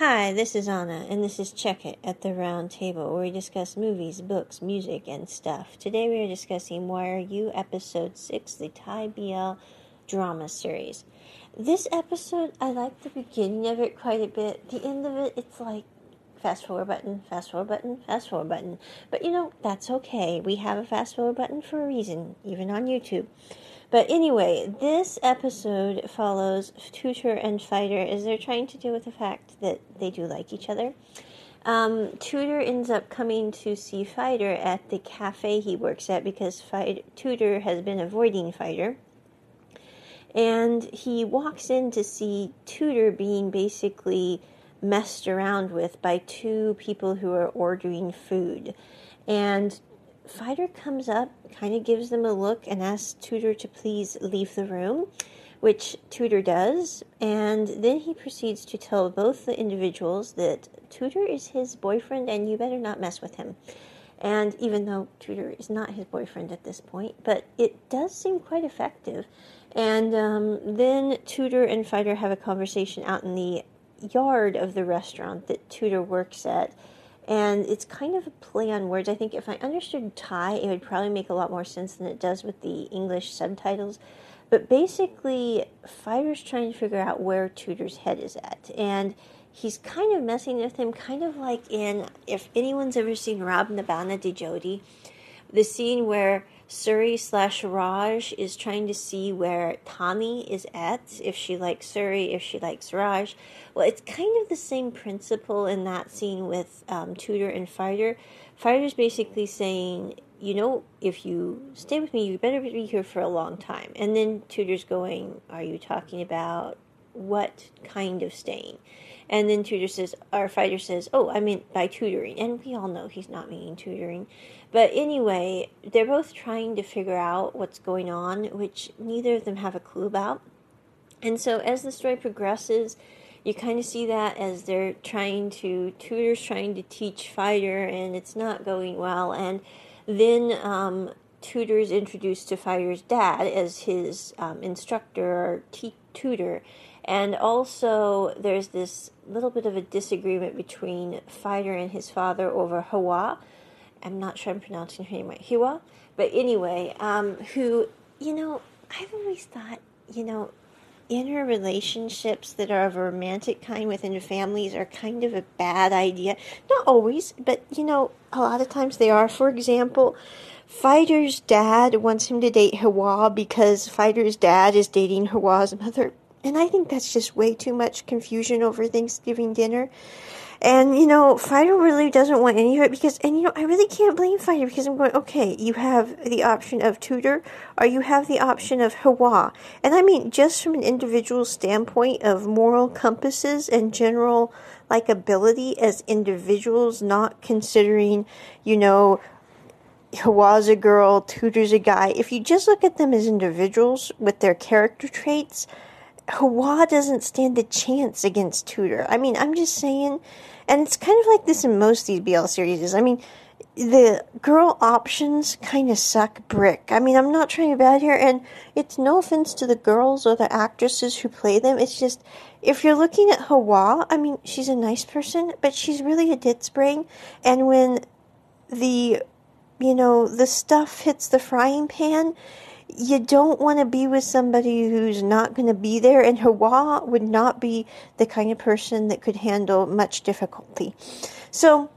Hi, this is Anna, and this is Check It at the Round Table, where we discuss movies, books, music, and stuff. Today we are discussing Why Are You, Episode 6, the Thai BL drama series. This episode, I like the beginning of it quite a bit. The end of it, it's like fast forward button, fast forward button, fast forward button. But you know, that's okay. We have a fast forward button for a reason, even on YouTube. But anyway, this episode follows Tutor and Fighter as they're trying to deal with the fact that they do like each other. Um, Tutor ends up coming to see Fighter at the cafe he works at because Fight- Tutor has been avoiding Fighter. And he walks in to see Tutor being basically messed around with by two people who are ordering food. And Fighter comes up, kind of gives them a look, and asks Tutor to please leave the room, which Tutor does. And then he proceeds to tell both the individuals that Tutor is his boyfriend and you better not mess with him. And even though Tutor is not his boyfriend at this point, but it does seem quite effective. And um, then Tutor and Fighter have a conversation out in the yard of the restaurant that Tutor works at and it's kind of a play on words. I think if I understood Thai, it would probably make a lot more sense than it does with the English subtitles. But basically, Fighter's trying to figure out where Tutor's head is at, and he's kind of messing with him, kind of like in if anyone's ever seen Rab Ne Bana Di Jodi, the scene where Suri slash Raj is trying to see where Taani is at, if she likes Suri, if she likes Raj. Well, it's kind of the same principle in that scene with um, Tutor and Fighter. Fighter's basically saying, you know, if you stay with me, you better be here for a long time. And then Tutor's going, are you talking about what kind of staying? And then tutor says, our fighter says, oh, I meant by tutoring. And we all know he's not meaning tutoring. But anyway, they're both trying to figure out what's going on, which neither of them have a clue about. And so as the story progresses, you kind of see that as they're trying to, tutor's trying to teach fighter, and it's not going well. And then um, tutor's introduced to fighter's dad as his um, instructor or t- tutor and also, there's this little bit of a disagreement between Fighter and his father over Hawa. I'm not sure I'm pronouncing her name right, Hiwa. But anyway, um, who, you know, I've always thought, you know, inner relationships that are of a romantic kind within families are kind of a bad idea. Not always, but, you know, a lot of times they are. For example, Fighter's dad wants him to date Hawa because Fighter's dad is dating Hawa's mother. And I think that's just way too much confusion over Thanksgiving dinner. And, you know, Fido really doesn't want any of it because, and, you know, I really can't blame Fido because I'm going, okay, you have the option of Tutor or you have the option of Hawa. And I mean, just from an individual standpoint of moral compasses and general likability as individuals, not considering, you know, Hawa's a girl, Tutor's a guy. If you just look at them as individuals with their character traits, Hawa doesn't stand a chance against Tutor. I mean, I'm just saying, and it's kind of like this in most of these BL series. I mean, the girl options kind of suck brick. I mean, I'm not trying to be bad here, and it's no offense to the girls or the actresses who play them. It's just, if you're looking at Hawa, I mean, she's a nice person, but she's really a ditz brain, and when the, you know, the stuff hits the frying pan, you don't want to be with somebody who's not going to be there, and Hawa would not be the kind of person that could handle much difficulty. So,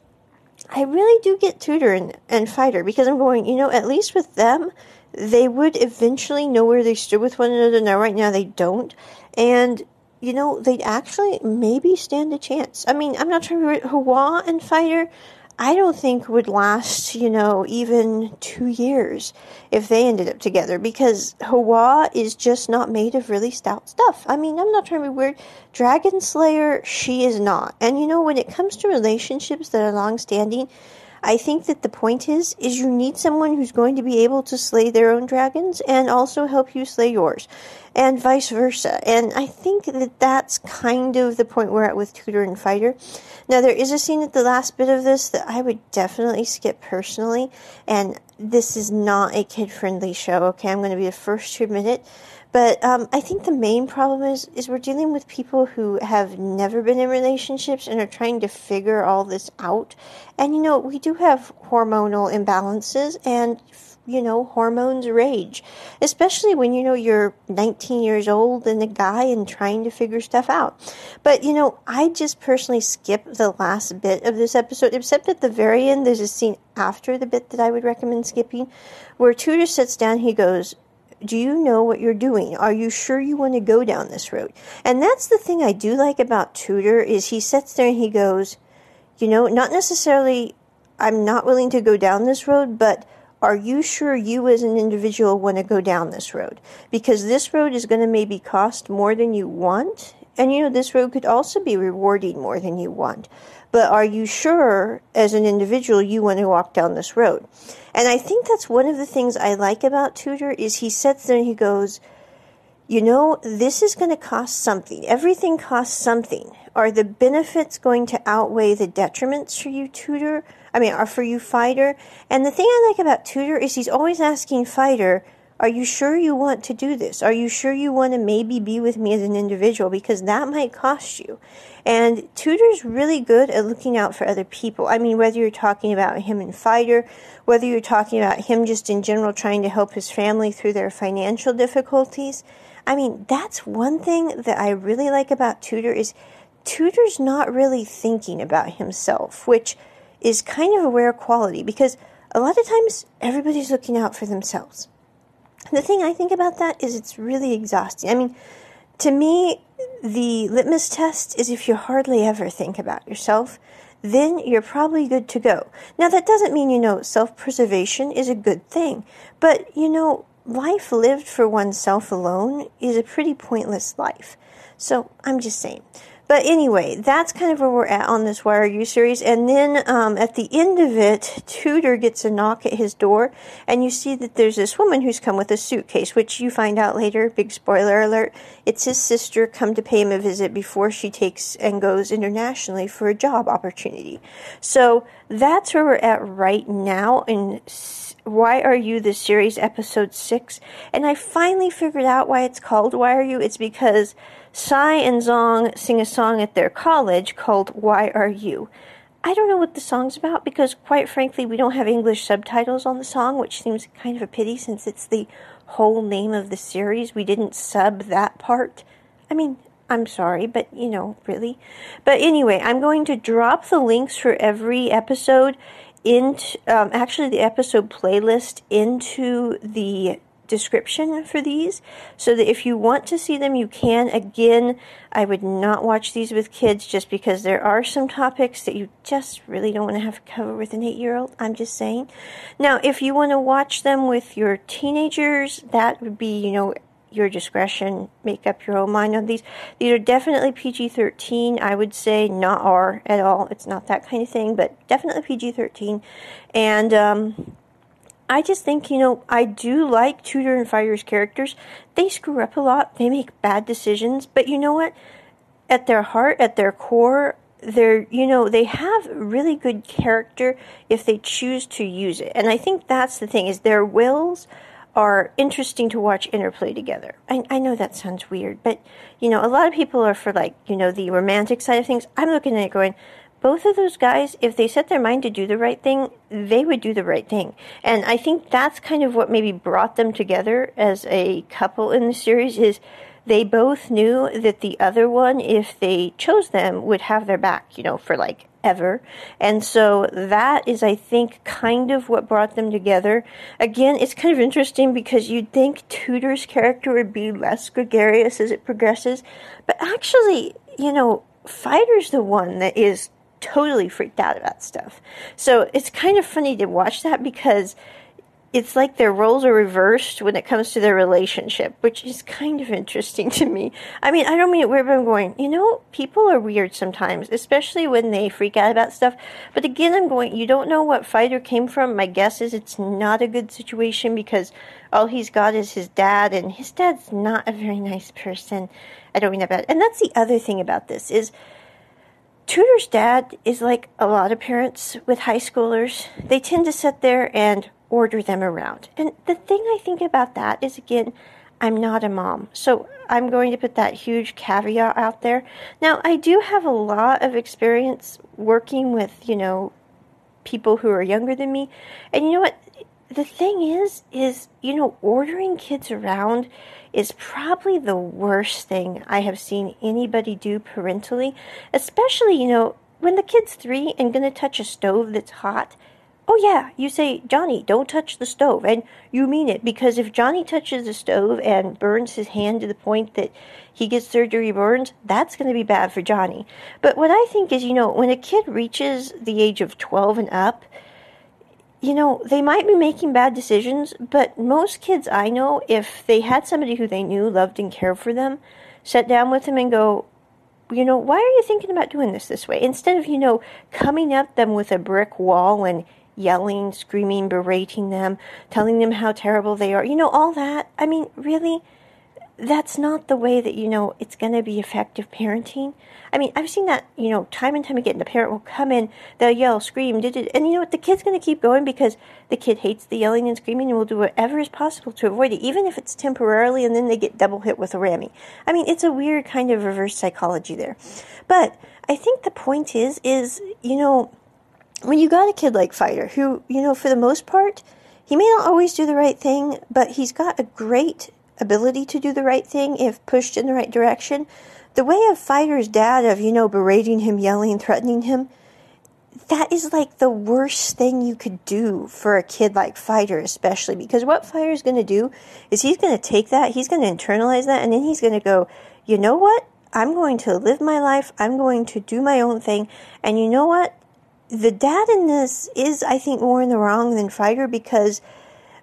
I really do get Tutor and, and Fighter because I'm going, you know, at least with them, they would eventually know where they stood with one another. Now, right now, they don't. And, you know, they'd actually maybe stand a chance. I mean, I'm not trying to be Hawa and Fighter. I don't think would last, you know, even two years if they ended up together because Hawa is just not made of really stout stuff. I mean, I'm not trying to be weird. Dragon Slayer, she is not. And you know, when it comes to relationships that are long standing, I think that the point is is you need someone who's going to be able to slay their own dragons and also help you slay yours and vice versa. And I think that that's kind of the point we're at with Tutor and Fighter. Now there is a scene at the last bit of this that I would definitely skip personally and this is not a kid friendly show, okay? I'm going to be the first to admit it. But um, I think the main problem is is we're dealing with people who have never been in relationships and are trying to figure all this out. And you know, we do have hormonal imbalances and you know, hormones rage, especially when you know you're 19 years old and a guy and trying to figure stuff out. But you know, I just personally skipped the last bit of this episode, except at the very end, there's a scene after the bit that I would recommend skipping, where Tutor sits down. He goes, do you know what you're doing? Are you sure you want to go down this road? And that's the thing I do like about Tutor is he sits there and he goes, you know, not necessarily I'm not willing to go down this road, but are you sure you as an individual want to go down this road? Because this road is going to maybe cost more than you want. And you know, this road could also be rewarding more than you want. But are you sure as an individual you want to walk down this road? And I think that's one of the things I like about Tutor is he sits there and he goes, you know, this is going to cost something. Everything costs something. Are the benefits going to outweigh the detriments for you, Tutor? I mean, are for you, fighter? And the thing I like about Tutor is he's always asking fighter, are you sure you want to do this? Are you sure you want to maybe be with me as an individual? Because that might cost you. And Tutor's really good at looking out for other people. I mean, whether you're talking about him in Fighter, whether you're talking about him just in general trying to help his family through their financial difficulties. I mean, that's one thing that I really like about Tutor is Tutor's not really thinking about himself, which is kind of a rare quality because a lot of times everybody's looking out for themselves. The thing I think about that is it's really exhausting. I mean, to me, the litmus test is if you hardly ever think about yourself, then you're probably good to go. Now, that doesn't mean, you know, self preservation is a good thing, but, you know, life lived for oneself alone is a pretty pointless life. So, I'm just saying. But anyway, that's kind of where we're at on this Why Are You series. And then um, at the end of it, Tutor gets a knock at his door, and you see that there's this woman who's come with a suitcase, which you find out later, big spoiler alert, it's his sister come to pay him a visit before she takes and goes internationally for a job opportunity. So that's where we're at right now in why Are You, the series, episode 6. And I finally figured out why it's called Why Are You. It's because Psy and Zong sing a song at their college called Why Are You? I don't know what the song's about because, quite frankly, we don't have English subtitles on the song, which seems kind of a pity since it's the whole name of the series. We didn't sub that part. I mean, I'm sorry, but you know, really. But anyway, I'm going to drop the links for every episode into um, actually the episode playlist into the description for these so that if you want to see them, you can. Again, I would not watch these with kids just because there are some topics that you just really don't want to have to cover with an eight year old. I'm just saying. Now, if you want to watch them with your teenagers, that would be, you know, your discretion. Make up your own mind on these. These are definitely PG 13. I would say not R at all. It's not that kind of thing, but definitely PG 13. And, um, I just think, you know, I do like Tutor and Fire's characters. They screw up a lot, they make bad decisions, but you know what? At their heart, at their core, they're, you know, they have really good character if they choose to use it. And I think that's the thing is their wills are interesting to watch interplay together. I, I know that sounds weird, but you know, a lot of people are for like, you know, the romantic side of things. I'm looking at it going, both of those guys, if they set their mind to do the right thing, they would do the right thing. And I think that's kind of what maybe brought them together as a couple in the series is they both knew that the other one, if they chose them, would have their back, you know, for like ever. And so that is, I think, kind of what brought them together. Again, it's kind of interesting because you'd think Tutor's character would be less gregarious as it progresses, but actually, you know, Fighter's the one that is totally freaked out about stuff. So it's kind of funny to watch that because it's like their roles are reversed when it comes to their relationship, which is kind of interesting to me. I mean, I don't mean it weird, but I'm going, you know, people are weird sometimes, especially when they freak out about stuff. But again, I'm going, you don't know what fighter came from. My guess is it's not a good situation because all he's got is his dad, and his dad's not a very nice person. I don't mean that bad. And that's the other thing about this is Tutor's dad is like a lot of parents with high schoolers. They tend to sit there and order them around. And the thing I think about that is again, I'm not a mom. So I'm going to put that huge caveat out there. Now, I do have a lot of experience working with, you know, people who are younger than me. And you know what? The thing is, is, you know, ordering kids around is probably the worst thing I have seen anybody do parentally, especially, you know, when the kid's three and to touch a stove that's hot. Oh, yeah, you say, Johnny, don't touch the stove. And you mean it because if Johnny touches the stove and burns his hand to the point that he gets surgery burns, that's going to be bad for Johnny. But what I think is, you know, when a kid reaches the age of 12 and up, you know, they might be making bad decisions, but most kids I know, if they had somebody who they knew loved and cared for them, sat down with them and go, you know, why are you thinking about doing this this way? Instead of, you know, coming at them with a brick wall and yelling, screaming, berating them, telling them how terrible they are, you know, all that. I mean, really, that's not the way that, you know, it's going to be effective parenting. I mean, I've seen that, you know, time and time again. The parent will come in, they'll yell, scream, did it, and you know what? The kid's going to keep going because the kid hates the yelling and screaming and will do whatever is possible to avoid it, even if it's temporarily, and then they get double hit with a rammy. I mean, it's a weird kind of reverse psychology there. But I think the point is, is, you know, when you got a kid like Fighter, who, you know, for the most part, he may not always do the right thing, but he's got a great ability to do the right thing if pushed in the right direction the way of Fighter's dad of, you know, berating him, yelling, threatening him, that is like the worst thing you could do for a kid like Fighter, especially because what Fighter's going to do is he's going to take that, he's going to internalize that, and then he's going to go, you know what? I'm going to live my life. I'm going to do my own thing. And you know what? The dad in this is, I think, more in the wrong than Fighter because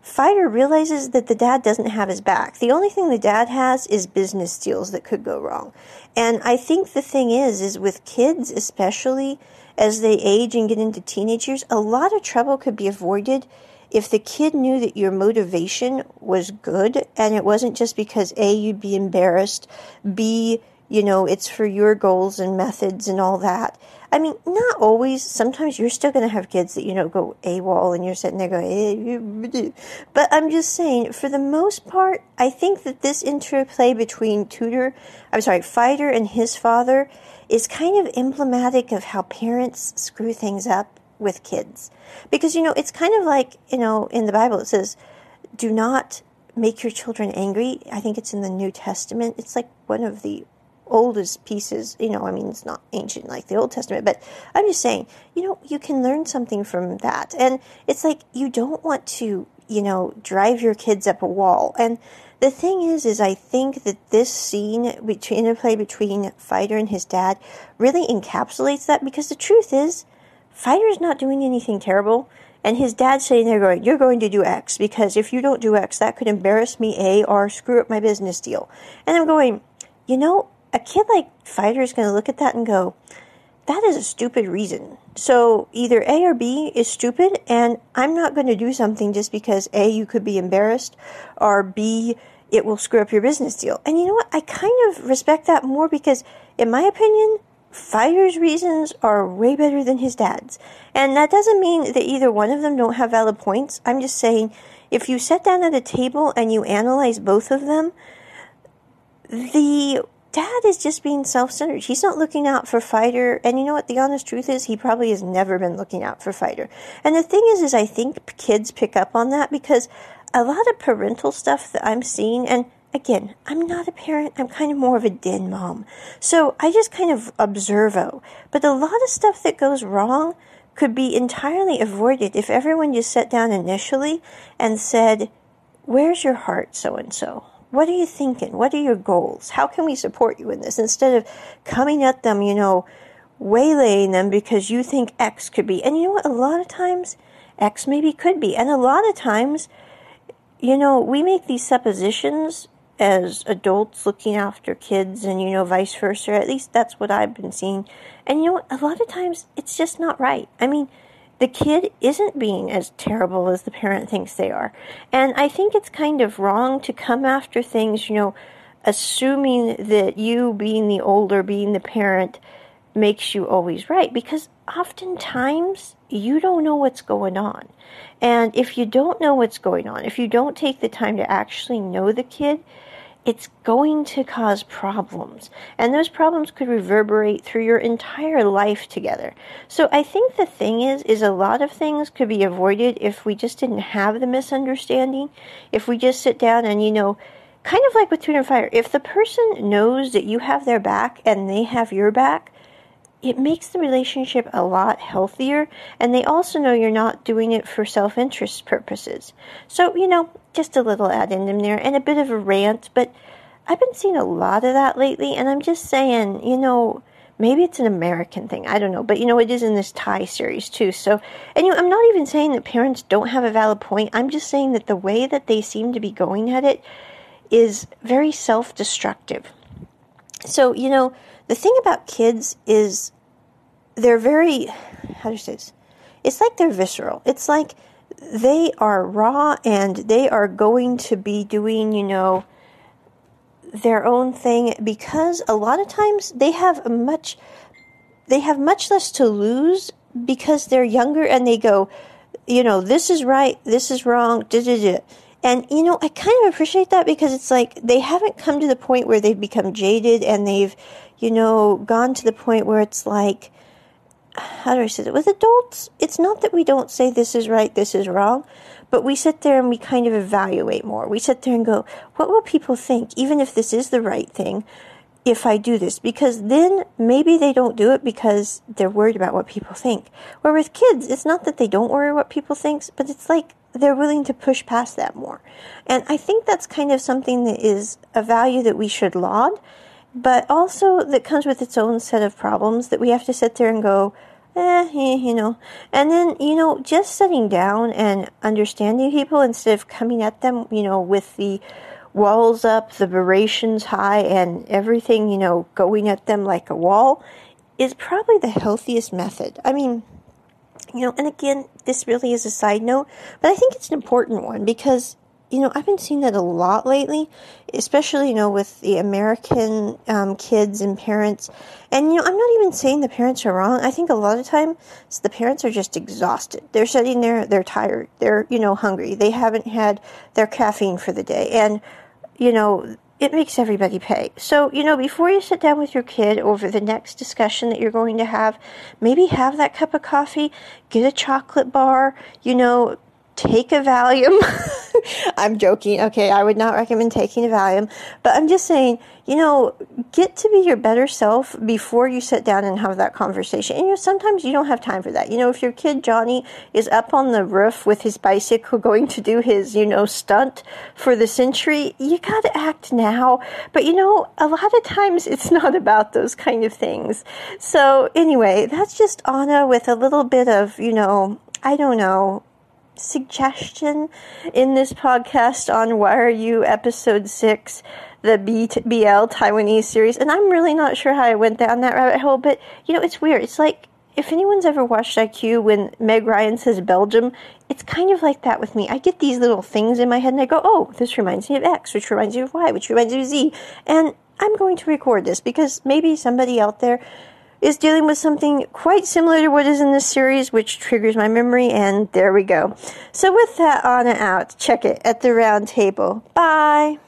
Fighter realizes that the dad doesn't have his back. The only thing the dad has is business deals that could go wrong. And I think the thing is, is with kids, especially as they age and get into teenage years, a lot of trouble could be avoided if the kid knew that your motivation was good and it wasn't just because A, you'd be embarrassed, B, you know, it's for your goals and methods and all that. I mean, not always. Sometimes you're still going to have kids that, you know, go AWOL and you're sitting there going, eh, but I'm just saying, for the most part, I think that this interplay between Tutor, I'm sorry, Fighter and his father is kind of emblematic of how parents screw things up with kids. Because, you know, it's kind of like, you know, in the Bible it says, do not make your children angry. I think it's in the New Testament. It's like one of the oldest pieces, you know, I mean, it's not ancient like the Old Testament, but I'm just saying, you know, you can learn something from that. And it's like you don't want to, you know, drive your kids up a wall. And the thing is, is I think that this scene, between interplay between Fighter and his dad, really encapsulates that because the truth is, Fighter's not doing anything terrible. And his dad's sitting there going, You're going to do X because if you don't do X, that could embarrass me, A, or screw up my business deal. And I'm going, You know, a kid like Fighter is going to look at that and go, that is a stupid reason. So either A or B is stupid, and I'm not going to do something just because A, you could be embarrassed, or B, it will screw up your business deal. And you know what? I kind of respect that more because, in my opinion, Fighter's reasons are way better than his dad's. And that doesn't mean that either one of them don't have valid points. I'm just saying, if you sit down at a table and you analyze both of them, the dad is just being self-centered. He's not looking out for Fighter. And you know what? The honest truth is he probably has never been looking out for Fighter. And the thing is, is I think kids pick up on that because a lot of parental stuff that I'm seeing, and again, I'm not a parent. I'm kind of more of a den mom. So I just kind of observo. But a lot of stuff that goes wrong could be entirely avoided if everyone just sat down initially and said, where's your heart, so and so? What are you thinking? What are your goals? How can we support you in this? Instead of coming at them, you know, waylaying them because you think X could be. And you know what? A lot of times, X maybe could be. And a lot of times, you know, we make these suppositions as adults looking after kids and, you know, vice versa. At least that's what I've been seeing. And, you know, what? a lot of times it's just not right. I mean, the kid isn't being as terrible as the parent thinks they are. And I think it's kind of wrong to come after things, you know, assuming that you, being the older, being the parent, makes you always right because oftentimes you don't know what's going on. And if you don't know what's going on, if you don't take the time to actually know the kid, it's going to cause problems. And those problems could reverberate through your entire life together. So I think the thing is, is a lot of things could be avoided if we just didn't have the misunderstanding. If we just sit down and, you know, kind of like with Tune and Fire, if the person knows that you have their back and they have your back, it makes the relationship a lot healthier and they also know you're not doing it for self-interest purposes. So you know just a little addendum there and a bit of a rant but i've been seeing a lot of that lately and i'm just saying you know maybe it's an american thing. I don't know but you know it is in this thai series too. So and you know, i'm not even saying that parents don't have a valid point. I'm just saying that the way that they seem to be going at it is very self-destructive. So you know the thing about kids is they're very, how do you say this? It's like they're visceral. It's like they are raw and they are going to be doing, you know, their own thing because a lot of times they have much they have much less to lose because they're younger and they go you know this is right this is wrong da, da, da. and you know i kind of appreciate that because it's like they haven't come to the point where they've become jaded and they've you know, gone to the point where it's like, how do I say it? With adults, it's not that we don't say this is right, this is wrong, but we sit there and we kind of evaluate more. We sit there and go, what will people think, even if this is the right thing, if I do this? Because then maybe they don't do it because they're worried about what people think. Where with kids, it's not that they don't worry what people think, but it's like they're willing to push past that more. And I think that's kind of something that is a value that we should laud but also that comes with its own set of problems that we have to sit there and go, eh, you know. And then, you know, just sitting down and understanding people instead of coming at them, you know, with the walls up, the berations high, and everything, you know, going at them like a wall is probably the healthiest method. I mean, you know, and again, this really is a side note, but I think it's an important one because you know, I've been seeing that a lot lately, especially, you know, with the American um, kids and parents. And, you know, I'm not even saying the parents are wrong. I think a lot of times the parents are just exhausted. They're sitting there, they're tired, they're, you know, hungry. They haven't had their caffeine for the day. And, you know, it makes everybody pay. So, you know, before you sit down with your kid over the next discussion that you're going to have, maybe have that cup of coffee, get a chocolate bar, you know, take a Valium. I'm joking. Okay, I would not recommend taking a Valium, but I'm just saying, you know, get to be your better self before you sit down and have that conversation. And you know, sometimes you don't have time for that. You know, if your kid Johnny is up on the roof with his bicycle going to do his, you know, stunt for the century, you got to act now. But you know, a lot of times it's not about those kind of things. So anyway, that's just Anna with a little bit of, you know, I don't know, suggestion in this podcast on Why Are You episode 6, the BL Taiwanese series. And I'm really not sure how I went down that rabbit hole, but you know, it's weird. It's like if anyone's ever watched IQ when Meg Ryan says Belgium, it's kind of like that with me. I get these little things in my head and I go, oh, this reminds me of X, which reminds me of Y, which reminds me of Z. And I'm going to record this because maybe somebody out there is dealing with something quite similar to what is in this series, which triggers my memory, and there we go. So with that on and out, check it at the round table. Bye!